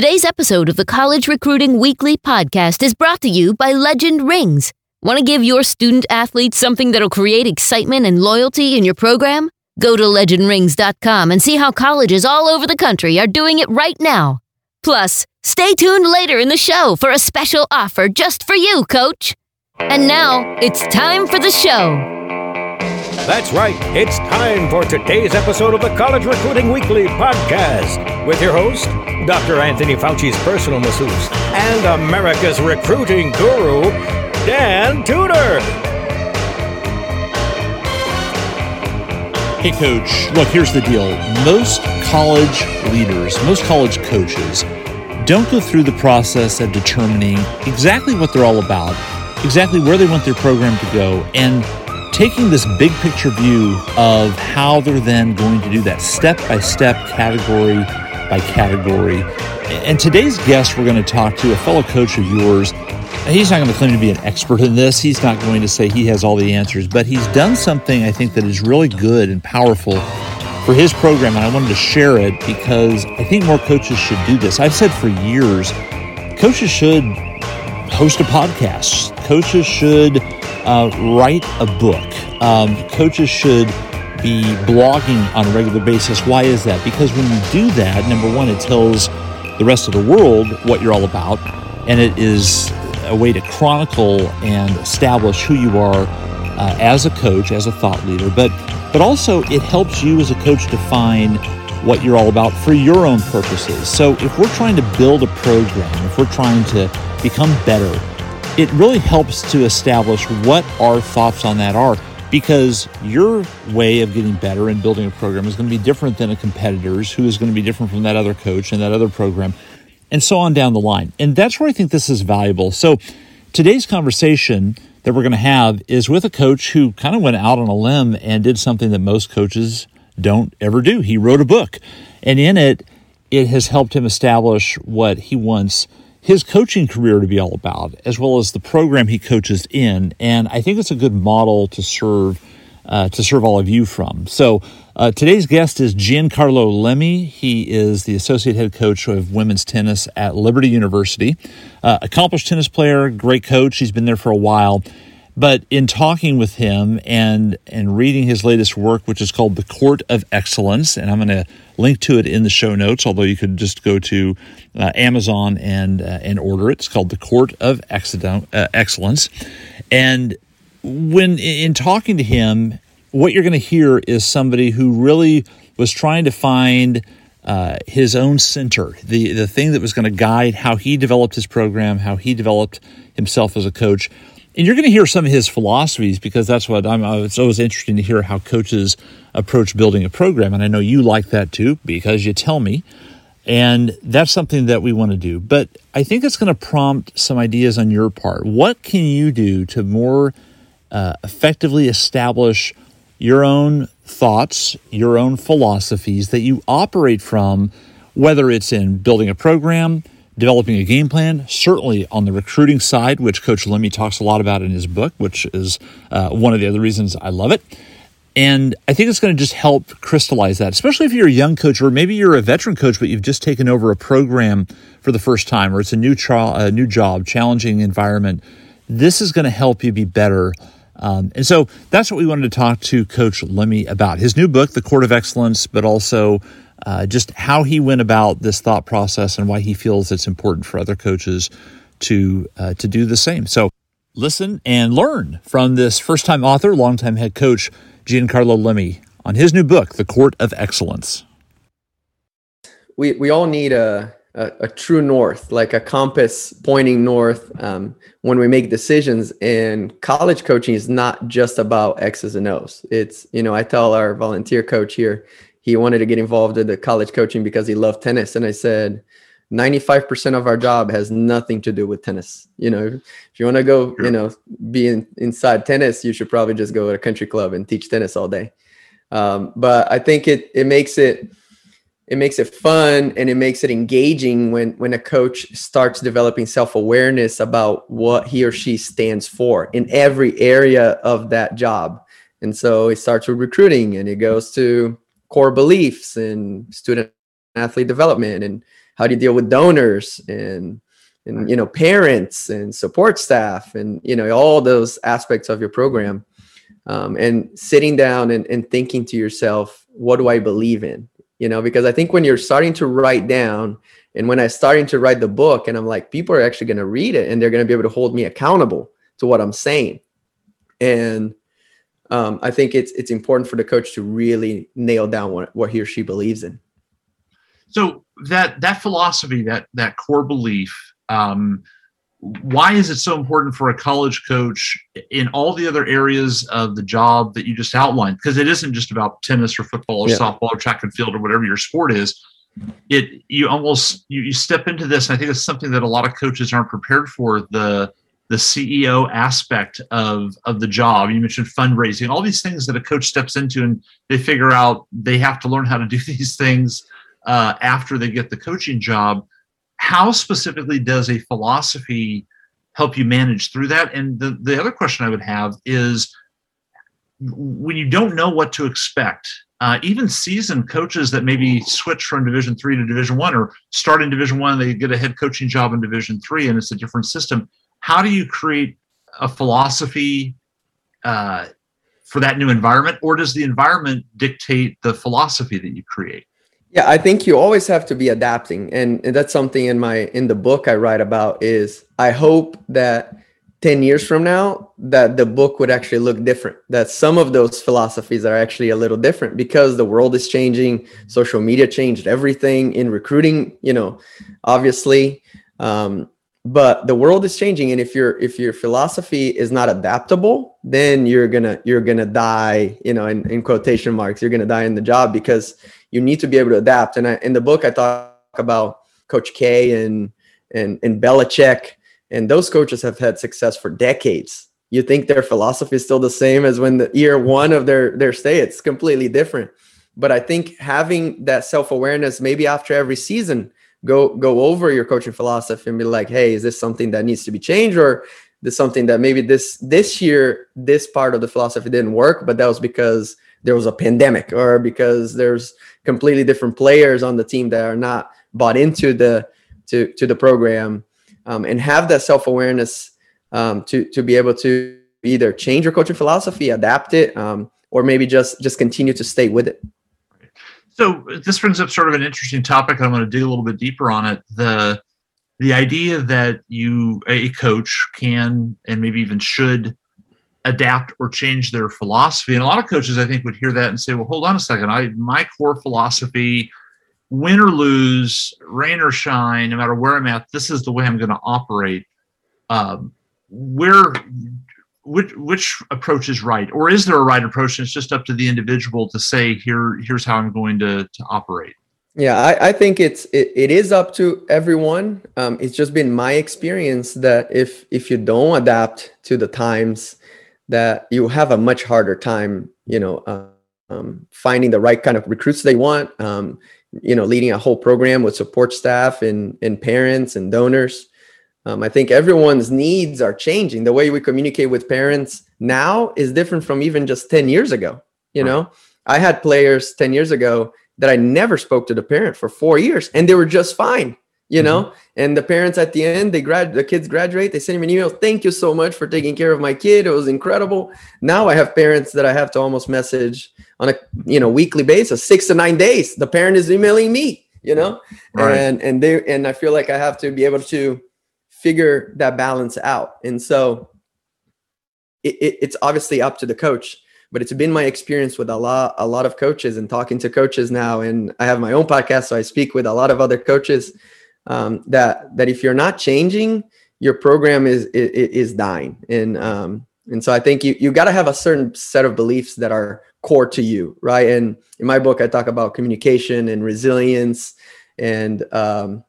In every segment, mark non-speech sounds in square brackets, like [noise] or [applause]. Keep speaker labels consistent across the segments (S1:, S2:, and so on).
S1: Today's episode of the College Recruiting Weekly podcast is brought to you by Legend Rings. Want to give your student athletes something that'll create excitement and loyalty in your program? Go to legendrings.com and see how colleges all over the country are doing it right now. Plus, stay tuned later in the show for a special offer just for you, coach. And now, it's time for the show.
S2: That's right. It's time for today's episode of the College Recruiting Weekly podcast with your host, Dr. Anthony Fauci's personal masseuse and America's recruiting guru, Dan Tudor.
S3: Hey, coach, look, here's the deal. Most college leaders, most college coaches don't go through the process of determining exactly what they're all about, exactly where they want their program to go, and taking this big picture view of how they're then going to do that step by step, category by category. And today's guest, we're going to talk to a fellow coach of yours. He's not going to claim to be an expert in this. He's not going to say he has all the answers, but he's done something I think that is really good and powerful for his program. And I wanted to share it because I think more coaches should do this. I've said for years, coaches should host a podcast. Coaches should uh, write a book. Um, coaches should be blogging on a regular basis. Why is that? Because when you do that, number one, it tells the rest of the world what you're all about, and it is a way to chronicle and establish who you are uh, as a coach, as a thought leader. But but also it helps you as a coach define what you're all about for your own purposes. So if we're trying to build a program, if we're trying to become better, it really helps to establish what our thoughts on that are because your way of getting better and building a program is going to be different than a competitor's who is going to be different from that other coach and that other program and so on down the line. And that's where i think this is valuable. So today's conversation that we're going to have is with a coach who kind of went out on a limb and did something that most coaches don't ever do. He wrote a book and in it it has helped him establish what he wants his coaching career to be all about, as well as the program he coaches in. And I think it's a good model to serve uh, to serve all of you from. So uh, today's guest is Giancarlo Lemmy. He is the associate head coach of women's tennis at Liberty University. Uh, accomplished tennis player, great coach. He's been there for a while. But in talking with him and and reading his latest work, which is called The Court of Excellence, and I'm going to link to it in the show notes. Although you could just go to uh, Amazon and uh, and order it. It's called The Court of uh, Excellence. And when in talking to him, what you're going to hear is somebody who really was trying to find uh, his own center, the the thing that was going to guide how he developed his program, how he developed himself as a coach and you're going to hear some of his philosophies because that's what I'm. Uh, it's always interesting to hear how coaches approach building a program, and I know you like that too because you tell me, and that's something that we want to do. But I think it's going to prompt some ideas on your part. What can you do to more uh, effectively establish your own thoughts, your own philosophies that you operate from, whether it's in building a program? Developing a game plan, certainly on the recruiting side, which Coach Lemmy talks a lot about in his book, which is uh, one of the other reasons I love it. And I think it's going to just help crystallize that, especially if you're a young coach or maybe you're a veteran coach, but you've just taken over a program for the first time or it's a new, trial, a new job, challenging environment. This is going to help you be better. Um, and so that's what we wanted to talk to Coach Lemmy about. His new book, The Court of Excellence, but also uh, just how he went about this thought process and why he feels it's important for other coaches to uh, to do the same. So listen and learn from this first time author, longtime head coach Giancarlo Lemmy on his new book, The Court of Excellence.
S4: We we all need a a, a true north, like a compass pointing north um, when we make decisions. And college coaching is not just about X's and O's. It's you know I tell our volunteer coach here he wanted to get involved in the college coaching because he loved tennis. And I said, 95% of our job has nothing to do with tennis. You know, if you want to go, sure. you know, be in, inside tennis, you should probably just go to a country club and teach tennis all day. Um, but I think it it makes it it makes it fun and it makes it engaging when when a coach starts developing self-awareness about what he or she stands for in every area of that job. And so it starts with recruiting and it goes to core beliefs and student athlete development and how do you deal with donors and and you know parents and support staff and you know all those aspects of your program. Um, and sitting down and, and thinking to yourself what do i believe in? You know because i think when you're starting to write down and when i starting to write the book and i'm like people are actually going to read it and they're going to be able to hold me accountable to what i'm saying. And um, i think it's it's important for the coach to really nail down what, what he or she believes in
S3: so that that philosophy that that core belief um, why is it so important for a college coach in all the other areas of the job that you just outlined? Because it isn't just about tennis or football or yeah. softball or track and field or whatever your sport is. It you almost you, you step into this. And I think it's something that a lot of coaches aren't prepared for. The the CEO aspect of of the job. You mentioned fundraising, all these things that a coach steps into, and they figure out they have to learn how to do [laughs] these things uh, after they get the coaching job how specifically does a philosophy help you manage through that? And the, the other question I would have is when you don't know what to expect, uh, even seasoned coaches that maybe switch from division three to division one or start in division one they get a head coaching job in division three and it's a different system how do you create a philosophy uh, for that new environment? Or does the environment dictate the philosophy that you create?
S4: Yeah, I think you always have to be adapting, and, that's something in my in the book I write about. Is I hope that 10 years from now that the book would actually look different that some of those philosophies are actually a little different because the world is changing social media changed everything in recruiting you know obviously. Um, but the world is changing and if your if your philosophy is not adaptable then you're gonna you're gonna die you know in, in quotation marks you're gonna die in the job because you need to be able to adapt. And I, in the book, I talk about Coach K and and and Belichick, and those coaches have had success for decades. You think their philosophy is still the same as when the year one of their their stay? It's completely different. But I think having that self awareness, maybe after every season, go go over your coaching philosophy and be like, hey, is this something that needs to be changed, or this something that maybe this this year this part of the philosophy didn't work, but that was because there was a pandemic or because there's completely different players on the team that are not bought into the to to the program. Um, and have that self-awareness um, to to be able to either change your coaching philosophy adapt it um, or maybe just just continue to stay with it
S3: so this brings up sort of an interesting topic i'm going to dig a little bit deeper on it the the idea that you a coach can and maybe even should adapt or change their philosophy. And a lot of coaches, I think, would hear that and say, "Well, hold on a second. I my core philosophy, win or lose, rain or shine, no matter where I'm at, this is the way I'm going to operate." Um, where which which approach is right, or is there a right approach? And it's just up to the individual to say, "Here, here's how I'm going to to operate."
S4: Yeah, I, I think it's it, it is up to everyone. Um, it's just been my experience that if if you don't adapt to the times that you have a much harder time, you know, uh, um, finding the right kind of recruits they want. Um, you know, leading a whole program with support staff and and parents and donors. Um, I think everyone's needs are changing. The way we communicate with parents now is different from even just 10 years ago. You know, I had players 10 years ago that I never spoke to the parent for four years and they were just fine you know mm-hmm. and the parents at the end they grad the kids graduate they send me an email thank you so much for taking care of my kid it was incredible now i have parents that i have to almost message on a you know weekly basis six to nine days the parent is emailing me you know right. and and they and i feel like i have to be able to figure that balance out and so it, it, it's obviously up to the coach but it's been my experience with a lot a lot of coaches and talking to coaches now and i have my own podcast so i speak with a lot of other coaches um, that that if you're not changing, your program is is, is dying. And um, and so I think you you got to have a certain set of beliefs that are core to you, right? And in my book, I talk about communication and resilience and um,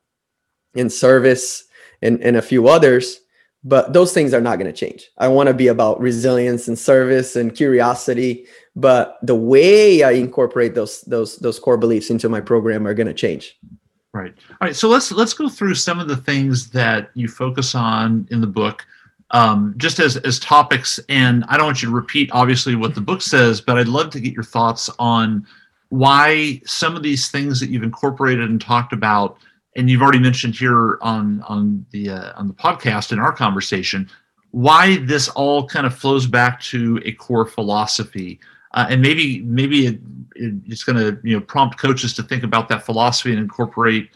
S4: and service and and a few others. But those things are not going to change. I want to be about resilience and service and curiosity, but the way I incorporate those those those core beliefs into my program are going to change.
S3: Right. All right. So let's let's go through some of the things that you focus on in the book, um, just as as topics. And I don't want you to repeat obviously what the book says, but I'd love to get your thoughts on why some of these things that you've incorporated and talked about and you've already mentioned here on on the uh, on the podcast in our conversation why this all kind of flows back to a core philosophy. Uh, and maybe maybe it, it, it's going to you know prompt coaches to think about that philosophy and incorporate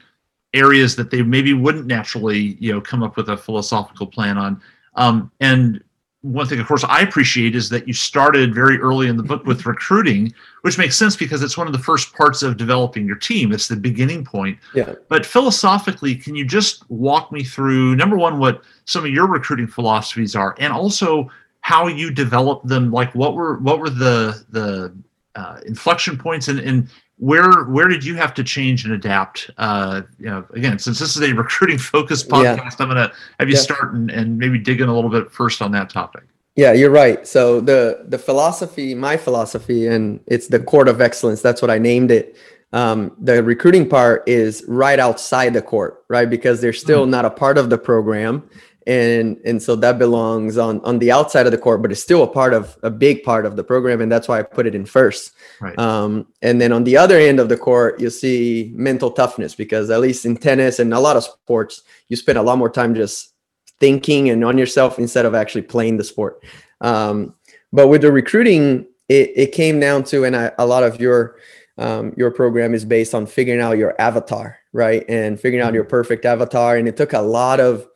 S3: areas that they maybe wouldn't naturally you know come up with a philosophical plan on. Um, and one thing, of course, I appreciate is that you started very early in the book with recruiting, which makes sense because it's one of the first parts of developing your team. It's the beginning point.
S4: Yeah.
S3: But philosophically, can you just walk me through number one, what some of your recruiting philosophies are, and also how you developed them? Like, what were what were the the uh, inflection points, and and where where did you have to change and adapt uh you know again since this is a recruiting [laughs] focused podcast yeah. i'm gonna have you yeah. start and, and maybe dig in a little bit first on that topic
S4: yeah you're right so the the philosophy my philosophy and it's the court of excellence that's what i named it um, the recruiting part is right outside the court right because they're still mm-hmm. not a part of the program and and so that belongs on on the outside of the court but it's still a part of a big part of the program and that's why i put it in first right. um, and then on the other end of the court you see mental toughness because at least in tennis and a lot of sports you spend a lot more time just thinking and on yourself instead of actually playing the sport um, but with the recruiting it, it came down to and I, a lot of your um, your program is based on figuring out your avatar right and figuring out mm-hmm. your perfect avatar and it took a lot of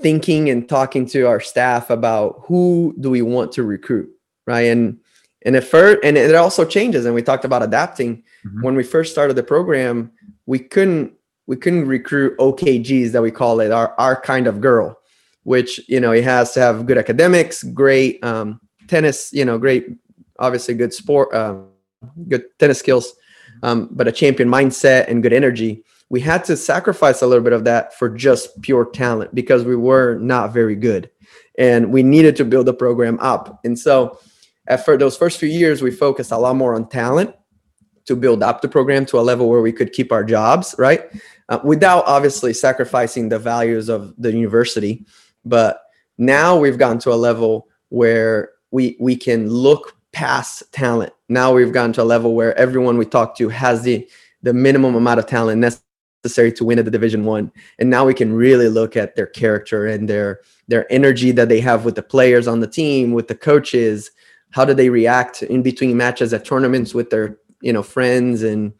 S4: thinking and talking to our staff about who do we want to recruit, right? And and at first, and it also changes. And we talked about adapting. Mm-hmm. When we first started the program, we couldn't we couldn't recruit OKGs that we call it, our our kind of girl, which you know it has to have good academics, great um, tennis, you know, great, obviously good sport, um, good tennis skills, um, but a champion mindset and good energy we had to sacrifice a little bit of that for just pure talent because we were not very good. And we needed to build the program up. And so for those first few years we focused a lot more on talent to build up the program to a level where we could keep our jobs right? Uh, without obviously sacrificing the values of the university. But now we've gotten to a level where we we can look past talent. Now we've gotten to a level where everyone we talk to has the the minimum amount of talent necessary to win at the division one. And now we can really look at their character and their their energy that they have with the players on the team with the coaches. How do they react in between matches at tournaments with their you know friends and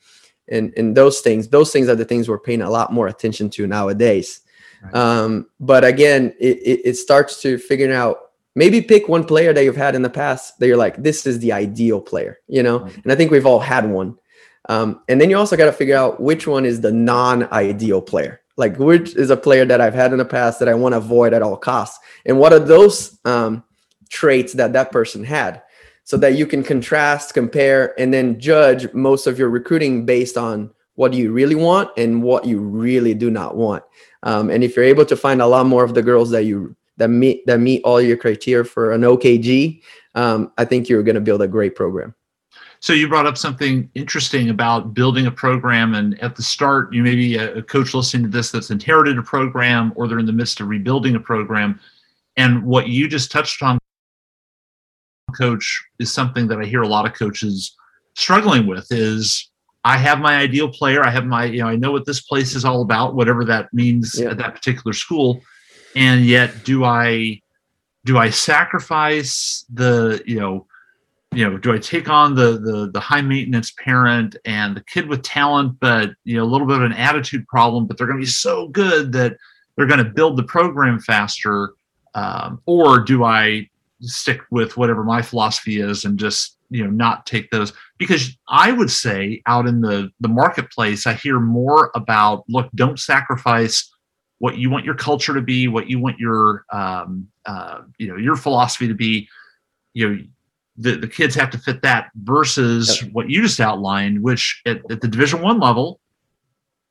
S4: and and those things? Those things are the things we're paying a lot more attention to nowadays. Right. um, but again it, it, it starts to figuring out maybe pick one player that you've had in the past that you're like this is the ideal player you know? Right. and i think we've all had one um, and then you also got to figure out which one is the non-ideal player. Like which is a player that I've had in the past that I want to avoid at all costs, and what are those um, traits that that person had, so that you can contrast, compare, and then judge most of your recruiting based on what you really want and what you really do not want. Um, and if you're able to find a lot more of the girls that you that meet that meet all your criteria for an OKG, um, I think you're going to build a great program.
S3: So you brought up something interesting about building a program, and at the start, you may be uh, a, coach listening to this that's inherited a program, or they're in the midst of rebuilding a program. And what you just touched on, coach, is something that I hear a lot of coaches struggling with. Is I have my ideal player, I have my, you know, I know what this place is all about, whatever that means yeah. at that particular school, and yet do I do I sacrifice the, you know, you know, do I take on the the the high maintenance parent and the kid with talent, but you know, a little bit of an attitude problem, but they're going to be so good that they're going to build the program faster, um, or do I stick with whatever my philosophy is and just you know not take those? Because i would say out in the the marketplace i hear more about look don't sacrifice what you want your culture to be what you want your um, uh, you know your philosophy to be. You know the, the kids have to fit that versus yep. what you just outlined, which at, at the division one level,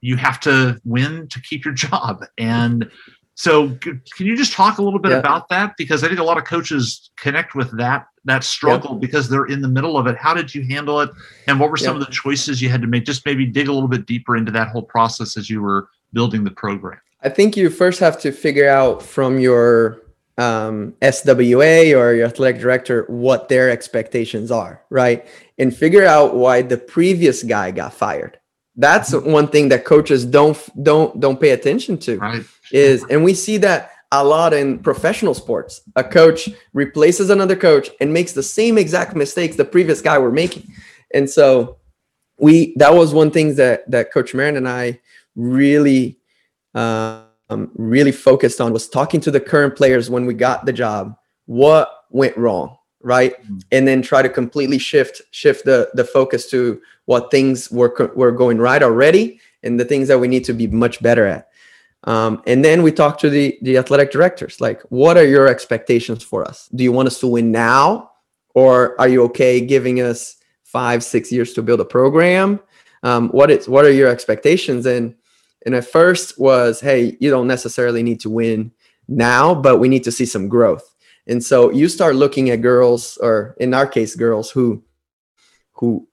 S3: you have to win to keep your job. And so can you just talk a little bit about that? Because I think a lot of coaches connect with that that struggle yep. because they're in the middle of it. How did you handle it? And what were some yep. of the choices you had to make? Just maybe dig a little bit deeper into that whole process as you were building the program.
S4: I think you first have to figure out from your um, SWA or your athletic director what their expectations are, right? And figure out why the previous guy got fired. That's mm-hmm. one thing that coaches don't don't don't pay attention to.
S3: Right.
S4: Is and we see that a lot in professional sports. A coach replaces another coach and makes the same exact mistakes the previous guy were making. And so we that was one thing that that Coach Marin and I really um, really focused on was talking to the current players when we got the job. What went wrong, right? Mm-hmm. And then try to completely shift shift the the focus to what things were were going right already and the things that we need to be much better at. Um, and then we talk to the the athletic directors like what are your expectations for us do you want us to win now or are you okay giving us five six years to build a program um, what is what are your expectations and and at first was hey you don't necessarily need to win now but we need to see some growth. And so you start looking at girls or in our case girls who who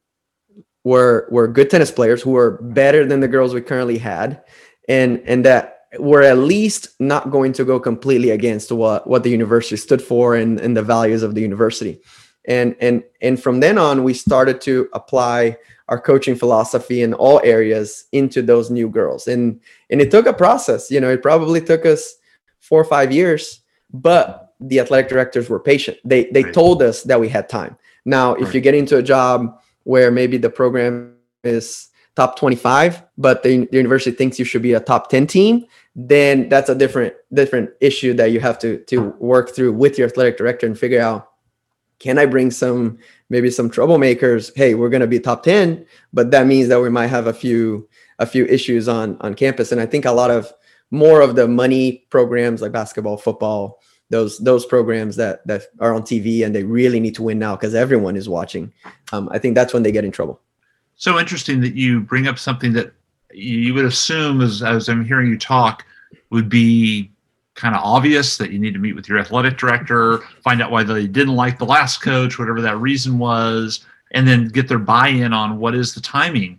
S4: were were good tennis players who were better than the girls we currently had and and that were at least not going to go completely against what what the university stood for and, and the values of the university. And and and from then on we started to apply our coaching philosophy in all areas into those new girls. And and it took a process you know it probably took us four or five years but the athletic directors were patient. They they right. told us that we had time. Now if you get into a job where maybe the program is top 25 but the, the university thinks you should be a top 10 team then that's a different different issue that you have to to work through with your athletic director and figure out can I bring some maybe some troublemakers? Hey, we're going to be top 10, but that means that we might have a few a few issues on on campus. And I think a lot of more of the money programs like basketball, football, those those programs that that are on TV and they really need to win now because everyone is watching. Um, I think that's when they get in trouble.
S3: So interesting that you bring up something that you would assume, as as I'm hearing you talk, would be kind of obvious that you need to meet with your athletic director, find out why they didn't like the last coach, whatever that reason was, and then get their buy-in on what is the timing.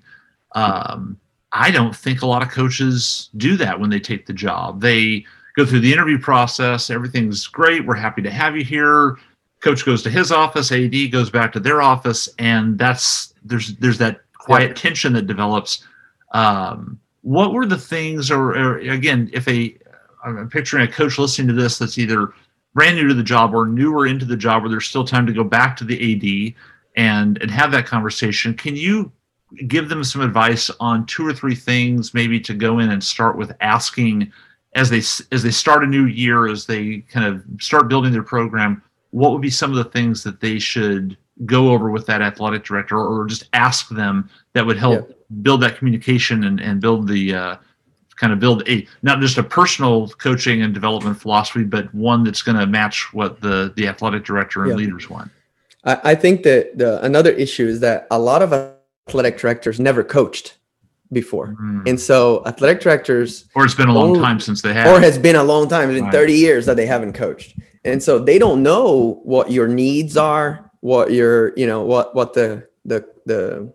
S3: Um, I don't think a lot of coaches do that when they take the job. They go through the interview process. Everything's great. We're happy to have you here. Coach goes to his office. AD goes back to their office, and that's there's there's that quiet tension that develops. Um, what were the things, or, or again, if a I'm picturing a coach listening to this that's either brand new to the job or newer into the job where there's still time to go back to the AD and and have that conversation. Can you give them some advice on two or three things maybe to go in and start with asking as they as they start a new year as they kind of start building their program what would be some of the things that they should go over with that athletic director or just ask them that would help yeah. build that communication and, and build the uh, kind of build a not just a personal coaching and development philosophy, but one that's going to match what the the athletic director and yeah. leaders want.
S4: I, I think that the another issue is that a lot of athletic directors never coached before, mm. and so athletic directors,
S3: or it's been a long time since they have,
S4: or has been a long time, in right. thirty years that they haven't coached, and so they don't know what your needs are, what your you know what what the the the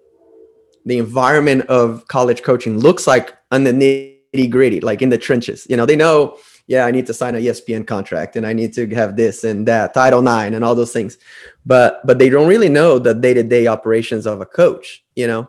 S4: the environment of college coaching looks like underneath nitty gritty, like in the trenches. You know, they know, yeah, I need to sign a ESPN contract and I need to have this and that, Title Nine and all those things. But but they don't really know the day-to-day operations of a coach, you know.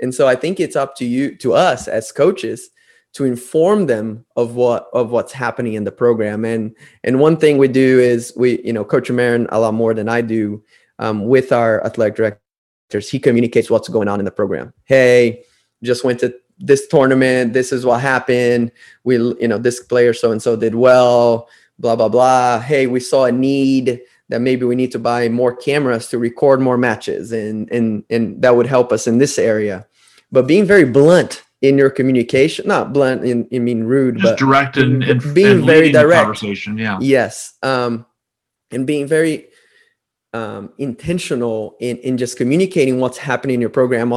S4: And so I think it's up to you, to us as coaches, to inform them of what of what's happening in the program. And and one thing we do is we, you know, Coach Marin a lot more than I do um, with our athletic directors. He communicates what's going on in the program. Hey, just went to this tournament this is what happened. We you know this player so and so did well blah blah blah. Hey we saw a need that maybe we need to buy more cameras to record more matches and and and that would help us in this area. But being very blunt in your communication not blunt in I mean rude
S3: Just
S4: but
S3: direct and, and
S4: being
S3: and
S4: very direct.
S3: conversation yeah.
S4: Yes um and being very um intentional in in just communicating what's happening in your program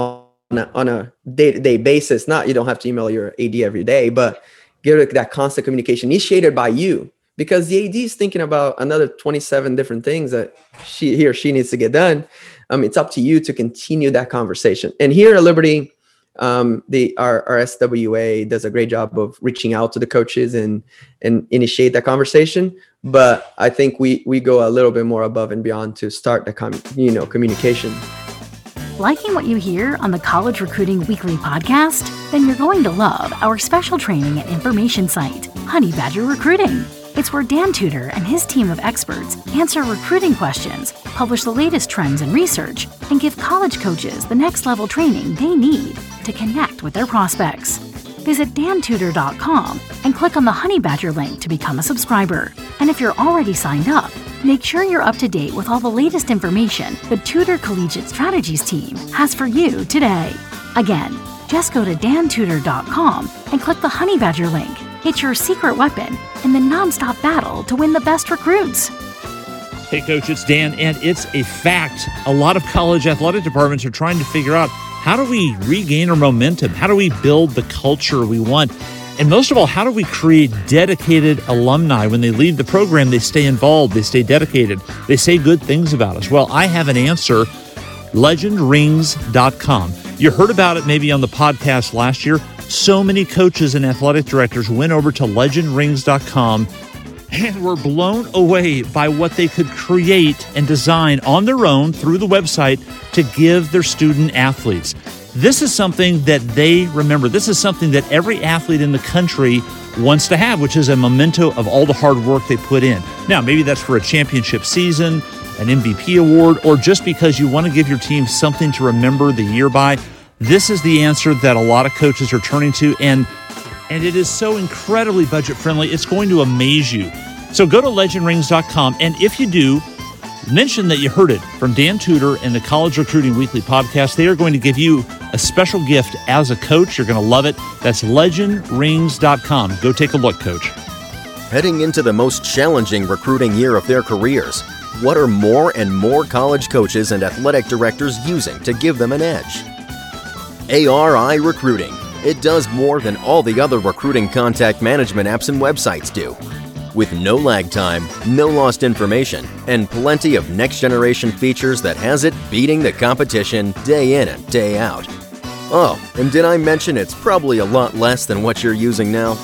S4: a, on a day-to-day basis not you don't have to email your ad every day but get that constant communication initiated by you because the ad is thinking about another 27 different things that she he or she needs to get done um, it's up to you to continue that conversation and here at liberty um, the our, our SWA does a great job of reaching out to the coaches and and initiate that conversation. But I think we we go a little bit more above and beyond to start the com- you know communication.
S5: Liking what you hear on the College Recruiting Weekly podcast? Then you're going to love our special training and information site, Honey Badger Recruiting. It's where Dan Tudor and his team of experts answer recruiting questions, publish the latest trends and research, and give college coaches the next level training they need to connect with their prospects. Visit dantudor.com and click on the Honey Badger link to become a subscriber. And if you're already signed up, make sure you're up to date with all the latest information the Tudor Collegiate Strategies team has for you today. Again, just go to dantudor.com and click the Honey Badger link. It's your secret weapon in the nonstop battle to win the best recruits.
S3: Hey, coach, it's Dan, and it's a fact. A lot of college athletic departments are trying to figure out how do we regain our momentum? How do we build the culture we want? And most of all, how do we create dedicated alumni when they leave the program? They stay involved, they stay dedicated, they say good things about us. Well, I have an answer legendrings.com. You heard about it maybe on the podcast last year. So many coaches and athletic directors went over to legendrings.com and were blown away by what they could create and design on their own through the website to give their student athletes. This is something that they remember. This is something that every athlete in the country wants to have, which is a memento of all the hard work they put in. Now, maybe that's for a championship season, an MVP award, or just because you want to give your team something to remember the year by. This is the answer that a lot of coaches are turning to, and and it is so incredibly budget friendly. It's going to amaze you. So go to legendrings.com, and if you do, mention that you heard it from Dan Tudor and the College Recruiting Weekly podcast. They are going to give you a special gift as a coach. You're going to love it. That's legendrings.com. Go take a look, coach.
S6: Heading into the most challenging recruiting year of their careers, what are more and more college coaches and athletic directors using to give them an edge? ARI Recruiting. It does more than all the other recruiting contact management apps and websites do. With no lag time, no lost information, and plenty of next generation features that has it beating the competition day in and day out. Oh, and did I mention it's probably a lot less than what you're using now?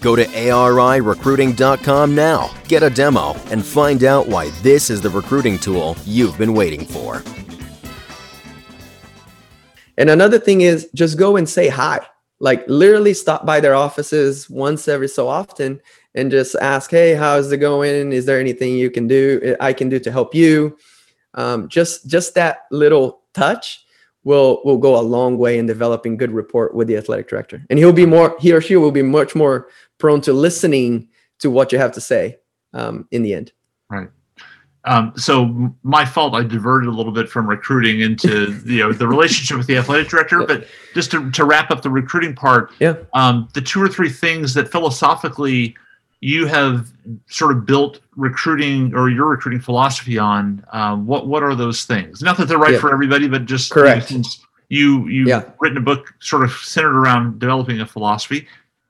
S6: Go to ARIRecruiting.com now, get a demo, and find out why this is the recruiting tool you've been waiting for.
S4: And another thing is just go and say hi. Like literally stop by their offices once every so often and just ask, "Hey, how's it going? Is there anything you can do? I can do to help you?" Um, just just that little touch will will go a long way in developing good rapport with the athletic director, and he'll be more he or she will be much more prone to listening to what you have to say um, in the end.
S7: Right. Um, so my fault. I diverted a little bit from recruiting into [laughs] you know the relationship with the athletic director. But just to, to wrap up the recruiting part,
S4: yeah,
S7: um, the two or three things that philosophically you have sort of built recruiting or your recruiting philosophy on. Um, what what are those things? Not that they're right
S4: Yeah.
S7: for everybody, but just
S4: Correct.
S7: You know, since you you've
S4: Yeah.
S7: written a book sort of centered around developing a philosophy.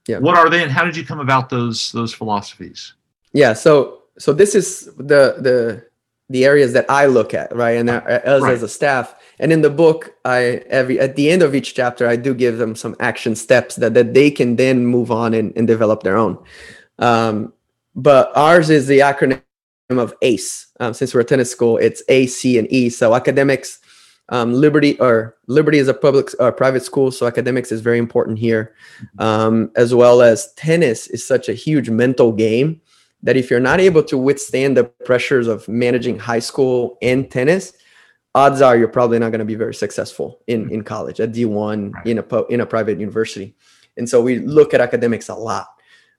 S4: Yeah.
S7: What are they, and how did you come about those those philosophies?
S4: yeah so so this is the the the areas that i look at right? And uh, as,
S7: Right.
S4: as a staff. And in the book i every at the end of each chapter i do give them some action steps that, that they can then move on and, and develop their own. Um, but ours is the acronym of ace. Um, since we're a tennis school it's a c and e. So academics um, liberty or liberty is a public or private school so academics is very important here. Um, as well as tennis is such a huge mental game that if you're not able to withstand the pressures of managing high school and tennis, odds are you're probably not going to be very successful in in college at D1
S7: Right.
S4: in a in a private university. And so we look at academics a lot,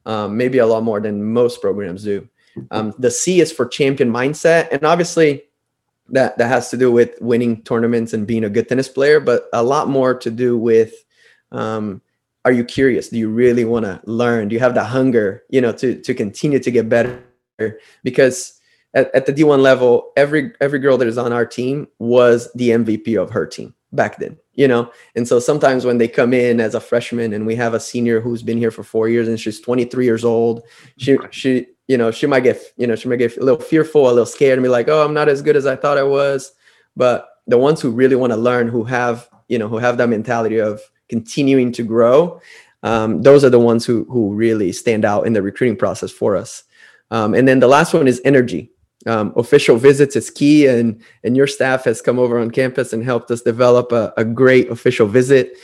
S4: um, maybe a lot more than most programs do. Um, the C is for champion mindset, and obviously that that has to do with winning tournaments and being a good tennis player, but a lot more to do with um, are you curious? Do you really want to learn? Do you have the hunger you know to to continue to get better? Because at, at the d1 level every every girl that is on our team was the mvp of her team back then you know? And so sometimes when they come in as a freshman and we have a senior who's been here for four years and she's 23 years old she she you know she might get you know she might get a little fearful a little scared and be like oh i'm not as good as i thought i was. But the ones who really want to learn who have you know who have that mentality of continuing to grow um, those are the ones who who really stand out in the recruiting process for us. Um, and then the last one is energy. Um, official visits is key and and your staff has come over on campus and helped us develop a, a great official visit.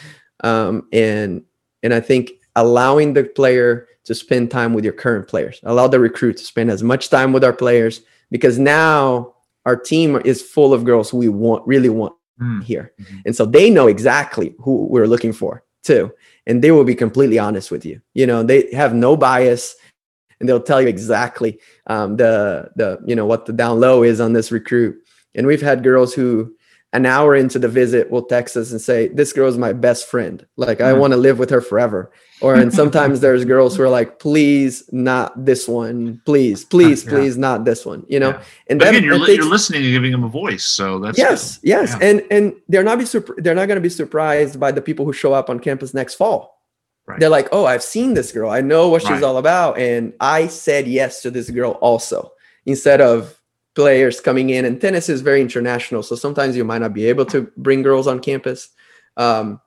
S4: Um, and and i think allowing the player to spend time with your current players allow the recruit to spend as much time with our players because now our team is full of girls we want really want mm. here mm-hmm. and so they know exactly who we're looking for too and they will be completely honest with you you know they have no bias and they'll tell you exactly um, the the you know what the down low is on this recruit. And we've had girls who an hour into the visit will text us and say, "This girl is my best friend. Like I mm-hmm. want to live with her forever." Or and sometimes [laughs] there's girls who are like, "Please, not this one. Please, please, yeah. please, not this one." You know. Yeah.
S3: And then again, you're, takes, you're listening and giving them a voice, so that's
S4: yes, yes, yeah. and and they're not be super, they're not going to be surprised by the people who show up on campus next fall Right. They're like, oh, I've seen this girl. I know what she's right. all about. And I said yes to this girl also, instead of players coming in. And tennis is very international. So sometimes you might not be able to bring girls on campus. Um,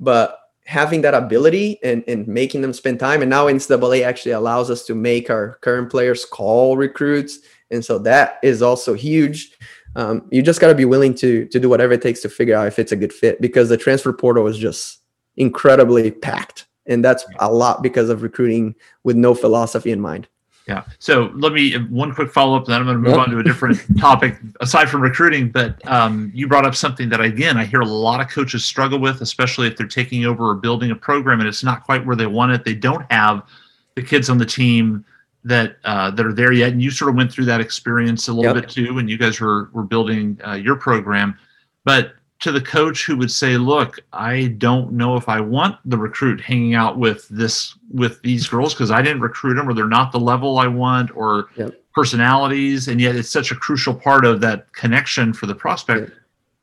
S4: but having that ability and, and making them spend time. And now NCAA actually allows us to make our current players call recruits. And so that is also huge. Um, you just got to be willing to to do whatever it takes to figure out if it's a good fit because the transfer portal is just incredibly packed. And that's a lot because of recruiting with no philosophy in mind.
S3: Yeah. So let me one quick follow up, and then I'm going to move yep. on to a different [laughs] topic aside from recruiting. But um, you brought up something that again I hear a lot of coaches struggle with, especially if they're taking over or building a program and it's not quite where they want it. They don't have the kids on the team that uh, that are there yet. And you sort of went through that experience a little yep. bit too when you guys were were building uh, your program. But to the coach who would say, "Look, I don't know if I want the recruit hanging out with this with these girls because I didn't recruit them, or they're not the level I want, or yep. personalities, and yet it's such a crucial part of that connection for the prospect." Yep.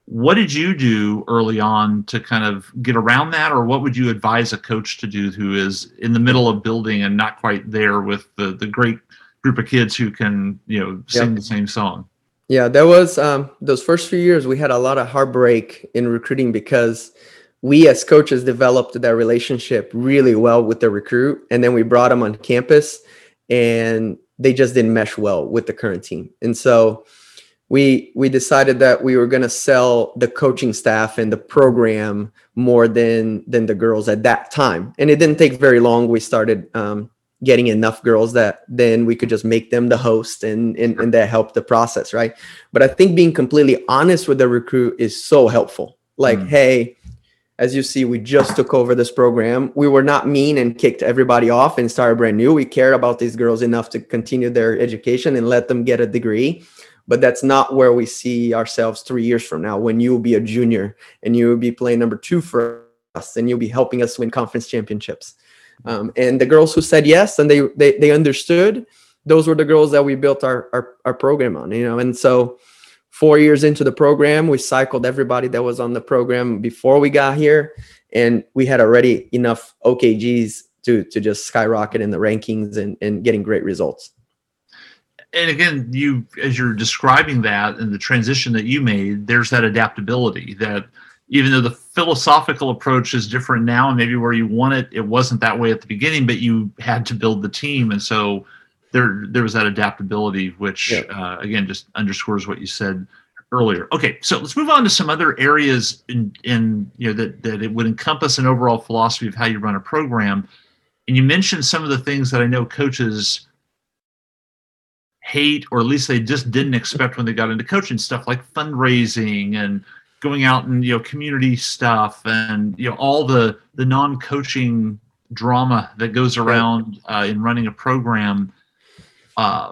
S3: What did you do early on to kind of get around that, or what would you advise a coach to do who is in the middle of building and not quite there with the the great group of kids who can you know sing yep. the same song?
S4: Yeah, there was um, those first few years we had a lot of heartbreak in recruiting because we as coaches developed that relationship really well with the recruit, and then we brought them on campus, and they just didn't mesh well with the current team, and so we we decided that we were going to sell the coaching staff and the program more than than the girls at that time, and it didn't take very long. We started um, getting enough girls that then we could just make them the host and, and, and that helped the process, right? But I think being completely honest with the recruit is so helpful. Like, mm. hey, as you see, we just took over this program. We were not mean and kicked everybody off and started brand new. We cared about these girls enough to continue their education and let them get a degree. But that's not where we see ourselves three years from now when you will be a junior and you will be playing number two for us and you'll be helping us win conference championships. Um, and the girls who said yes and they, they they understood, those were the girls that we built our, our our program on. You know, and so four years into the program, we cycled everybody that was on the program before we got here, and we had already enough OKGs to to just skyrocket in the rankings and and getting great results
S3: and again you as you're describing that and the transition that you made there's that adaptability that even though the philosophical approach is different now and maybe where you want it it wasn't that way at the beginning but you had to build the team. And so there there was that adaptability which yeah. uh, again just underscores what you said earlier. Okay so let's move on to some other areas in in you know that that it would encompass an overall philosophy of how you run a program. And you mentioned some of the things that i know coaches hate or at least they just didn't expect when they got into coaching stuff like fundraising and going out and you know community stuff and you know all the the non-coaching drama that goes around uh, in running a program uh,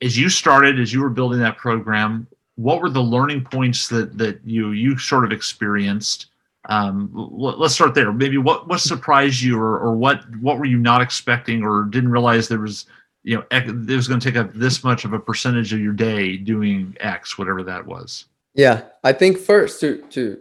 S3: as you started as you were building that program what were the learning points that that you you sort of experienced? Um, let's start there. Maybe what what surprised you or, or what what were you not expecting or didn't realize there was you know it was going to take up this much of a percentage of your day doing x whatever that was
S4: yeah, I think first to to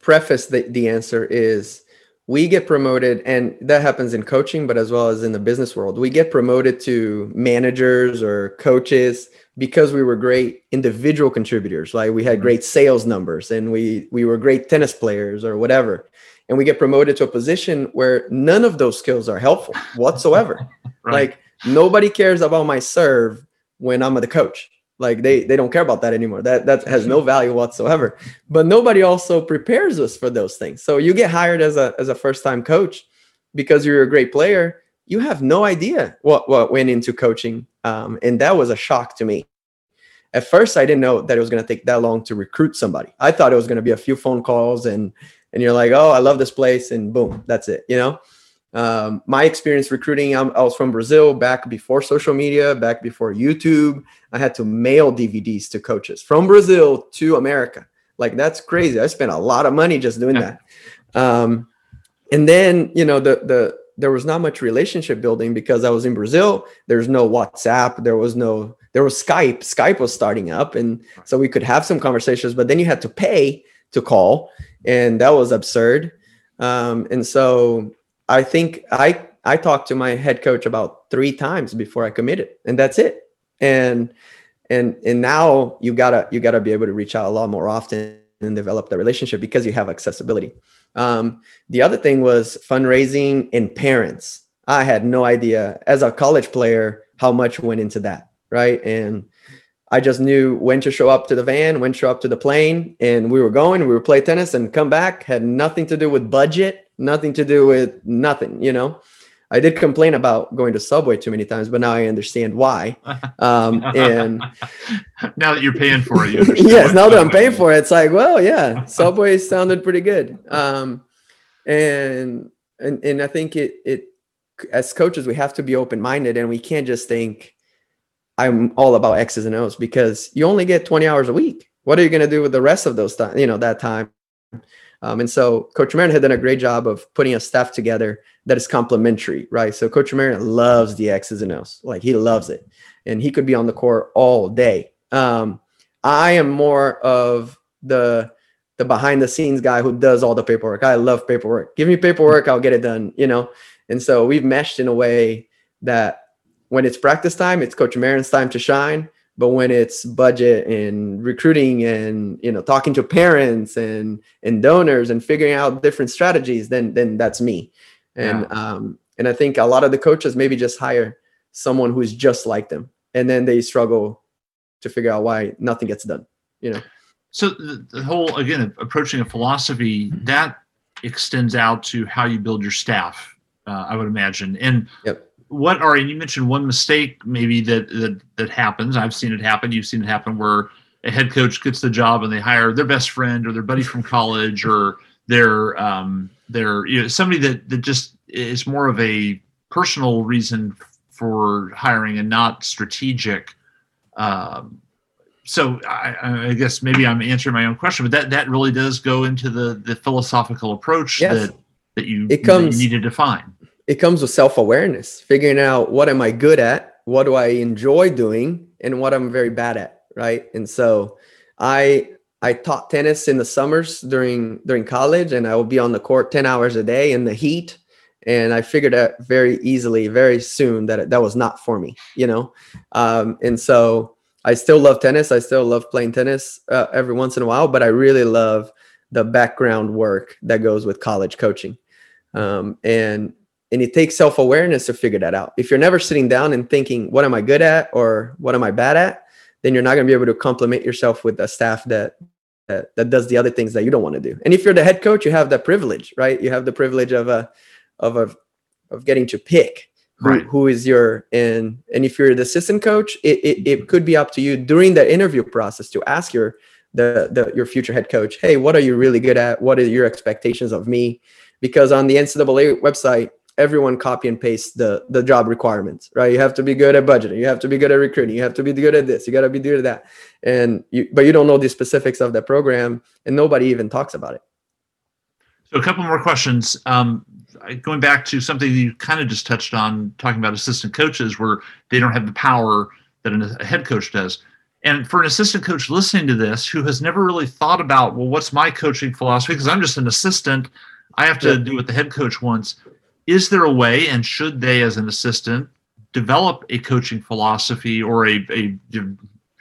S4: preface the, the answer is we get promoted and that happens in coaching but as well as in the business world we get promoted to managers or coaches because we were great individual contributors like we had mm-hmm. great sales numbers and we we were great tennis players or whatever and we get promoted to a position where none of those skills are helpful whatsoever. [laughs]
S3: Right.
S4: Like nobody cares about my serve when I'm the coach. Like they they don't care about that anymore. That that has no value whatsoever. But nobody also prepares us for those things. So you get hired as a as a first time coach because you're a great player. You have no idea what what went into coaching, um, and that was a shock to me. At first, I didn't know that it was going to take that long to recruit somebody. I thought it was going to be a few phone calls and and you're like, oh, I love this place, and boom, that's it. You know, um, my experience recruiting, I'm, i was from Brazil back before social media, back before YouTube. I had to mail DVDs to coaches from Brazil to America. Like that's crazy. I spent a lot of money just doing
S3: Yeah.
S4: that. Um, and then you know the the there was not much relationship building because I was in Brazil. There's no WhatsApp. There was no there was Skype. Skype was starting up, and so we could have some conversations. But then you had to pay to call, and that was absurd. Um, and so I think I I talked to my head coach about three times before I committed, and that's it. And and and now you gotta you gotta be able to reach out a lot more often and develop the relationship because you have accessibility. Um, the other thing was fundraising and parents. I had no idea as a college player how much went into that, right? And I just knew when to show up to the van, when to show up to the plane, and we were going. We would play tennis and come back. Had nothing to do with budget, nothing to do with nothing. You know, I did complain about going to Subway too many times, but now I understand why. [laughs] Um, and [laughs]
S3: now that you're paying for it, you understand [laughs]
S4: yes, now that I'm paying for it, it's like, well, yeah, Subway sounded pretty good. Um, and and and I think it it as coaches we have to be open minded and we can't just think I'm all about X's and O's because you only get 20 hours a week. What are you going to do with the rest of those time? You know that time. Um, and so Coach Marin had done a great job of putting a staff together that is complementary, right? So Coach Marin loves the X's and O's, like he loves it, and he could be on the court all day. Um, I am more of the the behind the scenes guy who does all the paperwork. I love paperwork. Give me paperwork, I'll get it done, you know. And so we've meshed in a way that when it's practice time, it's Coach Marin's time to shine. But when it's budget and recruiting and you know talking to parents and and donors and figuring out different strategies, then then that's me. And um and I think a lot of the coaches maybe just hire someone who's just like them, and then they struggle to figure out why nothing gets done. You know.
S3: So the, the whole again approaching a philosophy that extends out to how you build your staff. Uh, I would imagine. And
S4: Yep.
S3: What are and you mentioned one mistake maybe that that that happens. I've seen it happen. You've seen it happen where a head coach gets the job and they hire their best friend or their buddy from college or their um their you know somebody that that just is more of a personal reason for hiring and not strategic. Um, so I, I guess maybe I'm answering my own question, but that that really does go into the the philosophical approach
S4: Yes.
S3: that that you,
S4: It
S3: that
S4: comes-
S3: you need to define.
S4: It comes with self-awareness figuring out what am i good at what do i enjoy doing and what i'm very bad at right? And so i i taught tennis in the summers during during college and i would be on the court 10 hours a day in the heat and i figured out very easily very soon that that was not for me you know? Um, and so i still love tennis. I still love playing tennis uh, every once in a while but i really love the background work that goes with college coaching. Um, and and it takes self-awareness to figure that out. If you're never sitting down and thinking what am i good at or what am i bad at then you're not going to be able to complement yourself with a staff that, that that does the other things that you don't want to do. And if you're the head coach you have that privilege right? You have the privilege of a of a of getting to pick who,
S3: Right.
S4: who is your and and if you're the assistant coach it, it, it could be up to you during the interview process to ask your the, the your future head coach hey what are you really good at? What are your expectations of me? Because on the ncaa website everyone copy and paste the the job requirements right you have to be good at budgeting you have to be good at recruiting you have to be good at this you got to be good at that and you but you don't know the specifics of the program and nobody even talks about it
S3: So a couple more questions. Um, going back to something you kind of just touched on, talking about assistant coaches, where they don't have the power that a head coach does. And for an assistant coach listening to this who has never really thought about, well, what's my coaching philosophy? Because I'm just an assistant, I have to do what the head coach wants. Is there a way, and should they, as an assistant, develop a coaching philosophy or a, a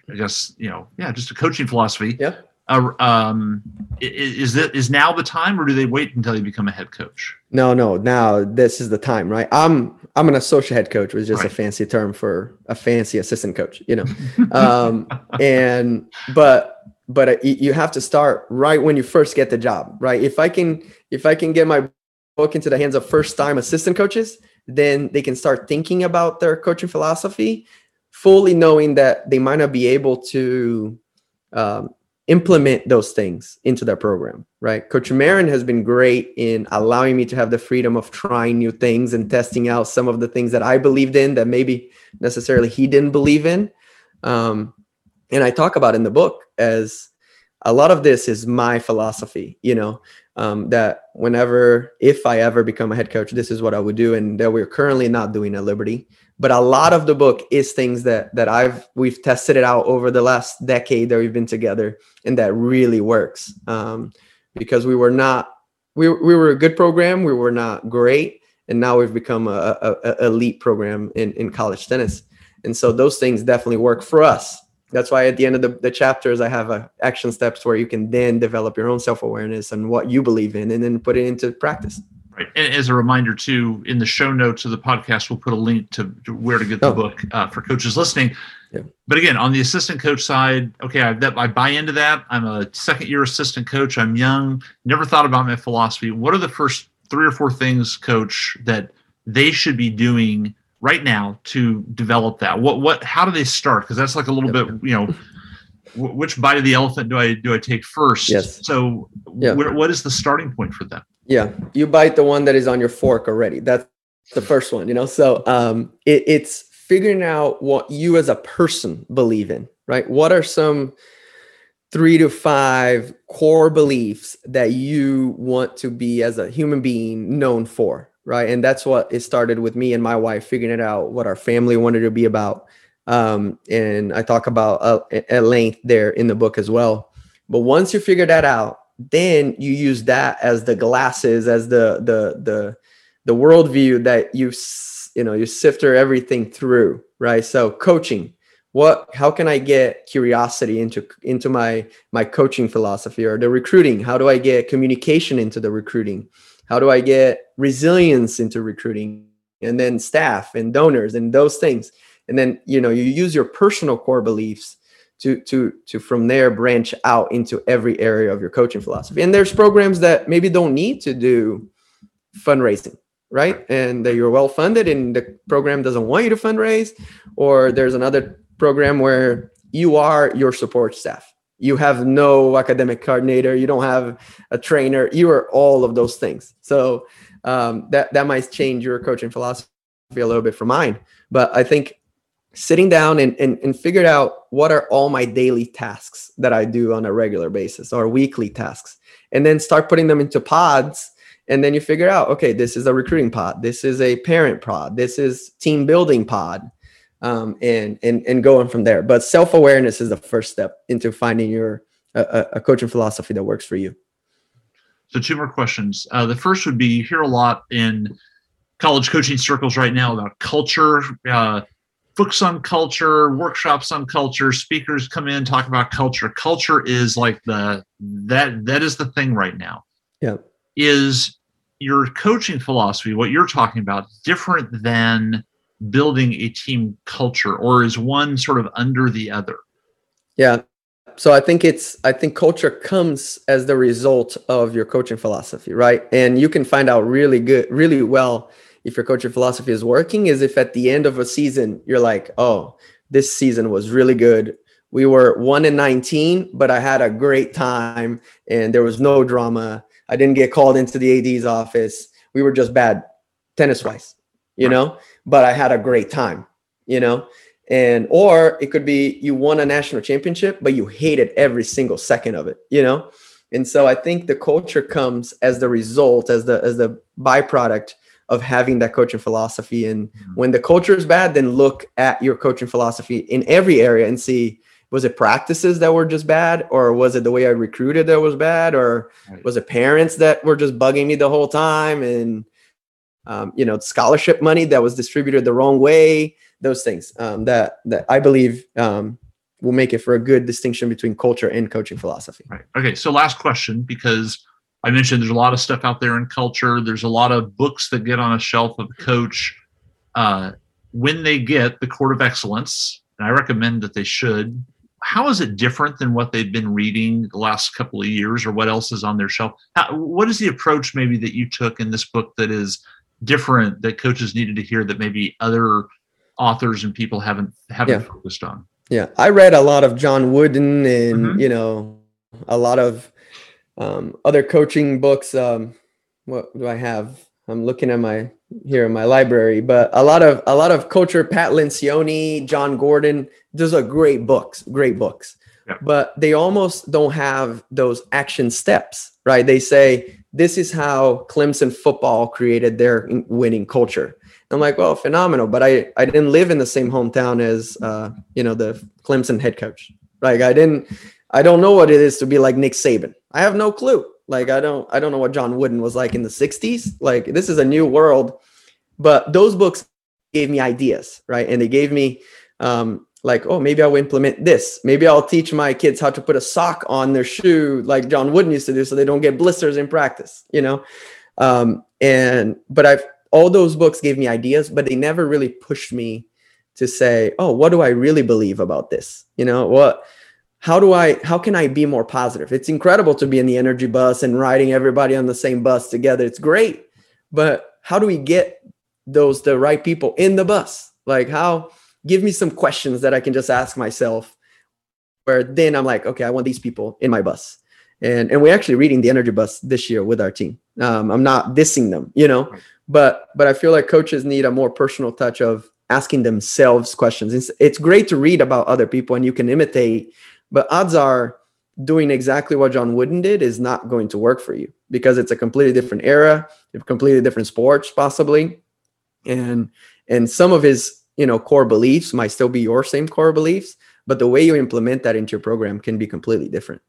S3: I guess you know, yeah, just a coaching philosophy
S4: yeah
S3: uh, um, is that is now the time, or do they wait until you become a head coach?
S4: No, no. Now this is the time, right? I'm I'm an associate head coach, which is just right. a fancy term for a fancy assistant coach, you know. [laughs] um, and but but uh, you have to start right when you first get the job, right? If I can if I can get my book into the hands of first time assistant coaches, then they can start thinking about their coaching philosophy, fully knowing that they might not be able to um, implement those things into their program, right? Coach Marin has been great in allowing me to have the freedom of trying new things and testing out some of the things that I believed in that maybe necessarily he didn't believe in. Um, and I talk about in the book as a lot of this is my philosophy, you know, um, that whenever, if I ever become a head coach, this is what I would do, and that we're currently not doing at Liberty but a lot of the book is things that that I've we've tested it out over the last decade that we've been together, and that really works. Um, because we were not we we were a good program, we were not great, and now we've become a, a, a elite program in in college tennis, and so those things definitely work for us. That's why at the end of the, the chapters I have a action steps where you can then develop your own self awareness and what you believe in, and then put it into practice.
S3: Right. And as a reminder, too, in the show notes of the podcast, we'll put a link to, to where to get the oh. book uh, for coaches listening. Yeah. But again, on the assistant coach side, okay, I, that, I buy into that. I'm a second year assistant coach. I'm young, never thought about my philosophy. What are the first three or four things, coach, that they should be doing right now to develop that? What, what, how do they start? Because that's like a little yep. bit, you know, which bite of the elephant do I do I take first?
S4: Yes.
S3: So, yeah. wh- what is the starting point for them?
S4: Yeah, you bite the one that is on your fork already. That's the first one, you know. So, um, it, it's figuring out what you as a person believe in, right? What are some three to five core beliefs that you want to be as a human being known for, right? And that's what it started with me and my wife figuring it out what our family wanted to be about um, and I talk about uh, at length there in the book as well. But once you figure that out, then you use that as the glasses, as the the the the worldview that you you know you sifter everything through, right? So coaching, what how can I get curiosity into into my my coaching philosophy or the recruiting? How do I get communication into the recruiting? How do I get resilience into recruiting? And then staff and donors and those things. And then you know you use your personal core beliefs to to to from there branch out into every area of your coaching philosophy. And there's programs that maybe don't need to do fundraising right? And that you're well funded and the program doesn't want you to fundraise. Or there's another program where you are your support staff you have no academic coordinator. You don't have a trainer. You are all of those things. So um, that that might change your coaching philosophy a little bit from mine. But i think sitting down and, and, and figured out what are all my daily tasks that I do on a regular basis or weekly tasks, and then start putting them into pods. And then you figure out, okay, this is a recruiting pod, this is a parent pod, this is team building pod, um, and and and going from there. But self awareness is the first step into finding your a, a coaching philosophy that works for you.
S3: So two more questions. Uh, the first would be you hear a lot in college coaching circles right now about culture. Uh, books on culture, workshops on culture, speakers come in talk about culture. Culture is like the that that is the thing right now.
S4: Yeah.
S3: Is your coaching philosophy what you're talking about different than building a team culture or is one sort of under the other?
S4: Yeah. So I think it's I think culture comes as the result of your coaching philosophy, right? And you can find out really good really well if your coaching philosophy is working is if at the end of a season you're like, oh, this season was really good. We were one in 19, but I had a great time and there was no drama. I didn't get called into the AD's office. We were just bad tennis wise, you know, but I had a great time, you know. And or it could be you won a national championship, but you hated every single second of it, you know. And so I think the culture comes as the result, as the as the byproduct of having that coaching philosophy. And mm-hmm. when the culture is bad, then look at your coaching philosophy in every area and see was it practices that were just bad or was it the way i recruited that was bad or right. was it parents that were just bugging me the whole time and um, you know scholarship money that was distributed the wrong way those things um, that that i believe um, will make it for a good distinction between culture and coaching philosophy.
S8: Right. Okay. So last question, because I mentioned there's a lot of stuff out there in culture. There's a lot of books that get on a shelf of a coach. Uh, when they get the Court of Excellence, and I recommend that they should. How is it different than what they've been reading the last couple of years, or what else is on their shelf? How, what is the approach maybe that you took in this book that is different that coaches needed to hear that maybe other authors and people haven't haven't yeah. focused on?
S4: Yeah, I read a lot of John Wooden and mm-hmm. you know a lot of um, other coaching books. Um, what do I have? I'm looking at my here in my library, but a lot of a lot of culture. Pat Lencioni, Jon Gordon. Those are great books. Great books. Yeah. But they almost don't have those action steps, right? They say this is how Clemson football created their winning culture. I'm like, well, phenomenal. But I, I didn't live in the same hometown as, uh, you know, the Clemson head coach. Like I didn't, I don't know what it is to be like Nick Saban. I have no clue. Like I don't, I don't know what John Wooden was like in the '60s. Like this is a new world. But those books gave me ideas, right? And they gave me, um, like, oh, maybe I'll implement this. Maybe I'll teach my kids how to put a sock on their shoe, like John Wooden used to do, so they don't get blisters in practice. You know, um, and but I've all those books gave me ideas, but they never really pushed me to say, oh, what do I really believe about this? You know, what how do I how can I be more positive? It's incredible to be in the energy bus and riding everybody on the same bus together. It's great. But how do we get those the right people in the bus? Like how give me some questions that I can just ask myself where then I'm like, okay, I want these people in my bus. And and we're actually reading the energy bus this year with our team. Um, I'm not dissing them, you know, but but I feel like coaches need a more personal touch of asking themselves questions. It's, it's great to read about other people and you can imitate, but odds are doing exactly what John Wooden did is not going to work for you because it's a completely different era, completely different sports possibly, and and some of his you know core beliefs might still be your same core beliefs, but the way you implement that into your program can be completely different.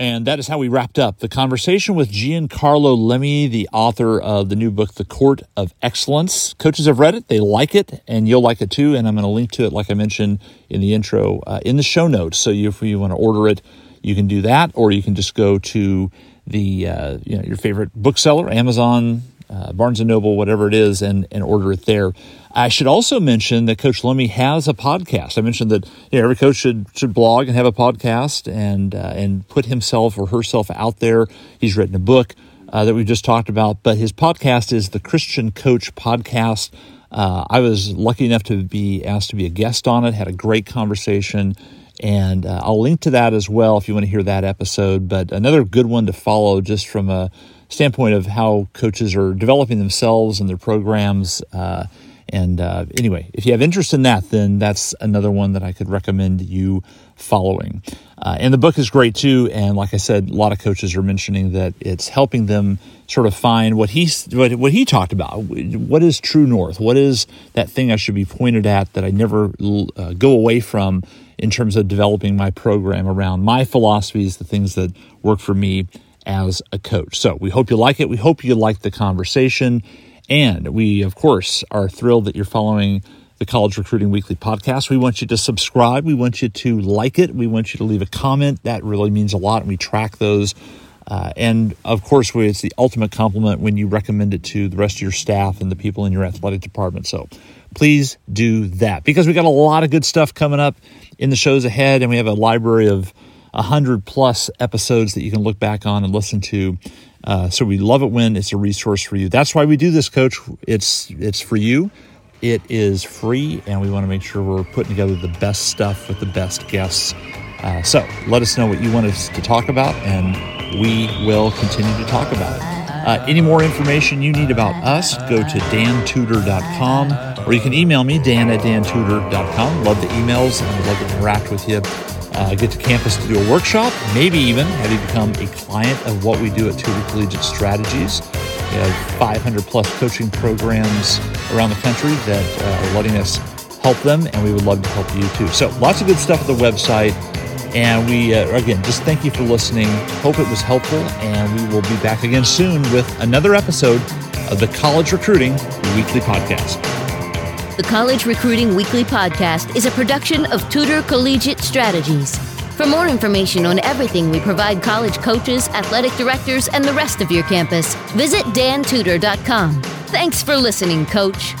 S3: And that is how we wrapped up the conversation with Giancarlo Lemmy, the author of the new book, The Court of Excellence. Coaches have read it, they like it, and you'll like it too. And I'm going to link to it, like I mentioned in the intro, uh, in the show notes. So if you want to order it, you can do that, or you can just go to the uh, you know your favorite bookseller, Amazon, uh, Barnes and Noble, whatever it is, and and order it there. I should also mention that Coach Lemmy has a podcast. I mentioned that you know, every coach should should blog and have a podcast and uh, and put himself or herself out there. He's written a book uh, that we just talked about, but his podcast is the Christian Coach Podcast. Uh, I was lucky enough to be asked to be a guest on it. Had a great conversation, and uh, I'll link to that as well if you want to hear that episode. But another good one to follow, just from a standpoint of how coaches are developing themselves and their programs uh, and uh, anyway, if you have interest in that, then that's another one that I could recommend you following. Uh, and the book is great too. And like I said, a lot of coaches are mentioning that it's helping them sort of find what he what, what he talked about. What is true north? What is that thing I should be pointed at that I never uh, go away from in terms of developing my program around my philosophies, the things that work for me as a coach. So we hope you like it. We hope you like the conversation. And we, of course, are thrilled that you're following the College Recruiting Weekly podcast. We want you to subscribe. We want you to like it. We want you to leave a comment. That really means a lot. And we track those. Uh, and of course, it's the ultimate compliment when you recommend it to the rest of your staff and the people in your athletic department. So please do that because we got a lot of good stuff coming up in the shows ahead. And we have a library of 100 plus episodes that you can look back on and listen to uh, so we love it when it's a resource for you. That's why we do this, Coach. It's it's for you. It is free, and we want to make sure we're putting together the best stuff with the best guests. Uh, so let us know what you want us to talk about, and we will continue to talk about it. Uh, any more information you need about us, go to dantudor.com, or you can email me, dan at dantudor.com. Love the emails, and I'd love to interact with you uh, get to campus to do a workshop, maybe even have you become a client of what we do at Tudor Collegiate Strategies. We have 500 plus coaching programs around the country that uh, are letting us help them, and we would love to help you too. So, lots of good stuff at the website. And we, uh, again, just thank you for listening. Hope it was helpful, and we will be back again soon with another episode of the College Recruiting Weekly Podcast.
S1: The College Recruiting Weekly podcast is a production of Tudor Collegiate Strategies. For more information on everything we provide college coaches, athletic directors, and the rest of your campus, visit dantudor.com. Thanks for listening, Coach.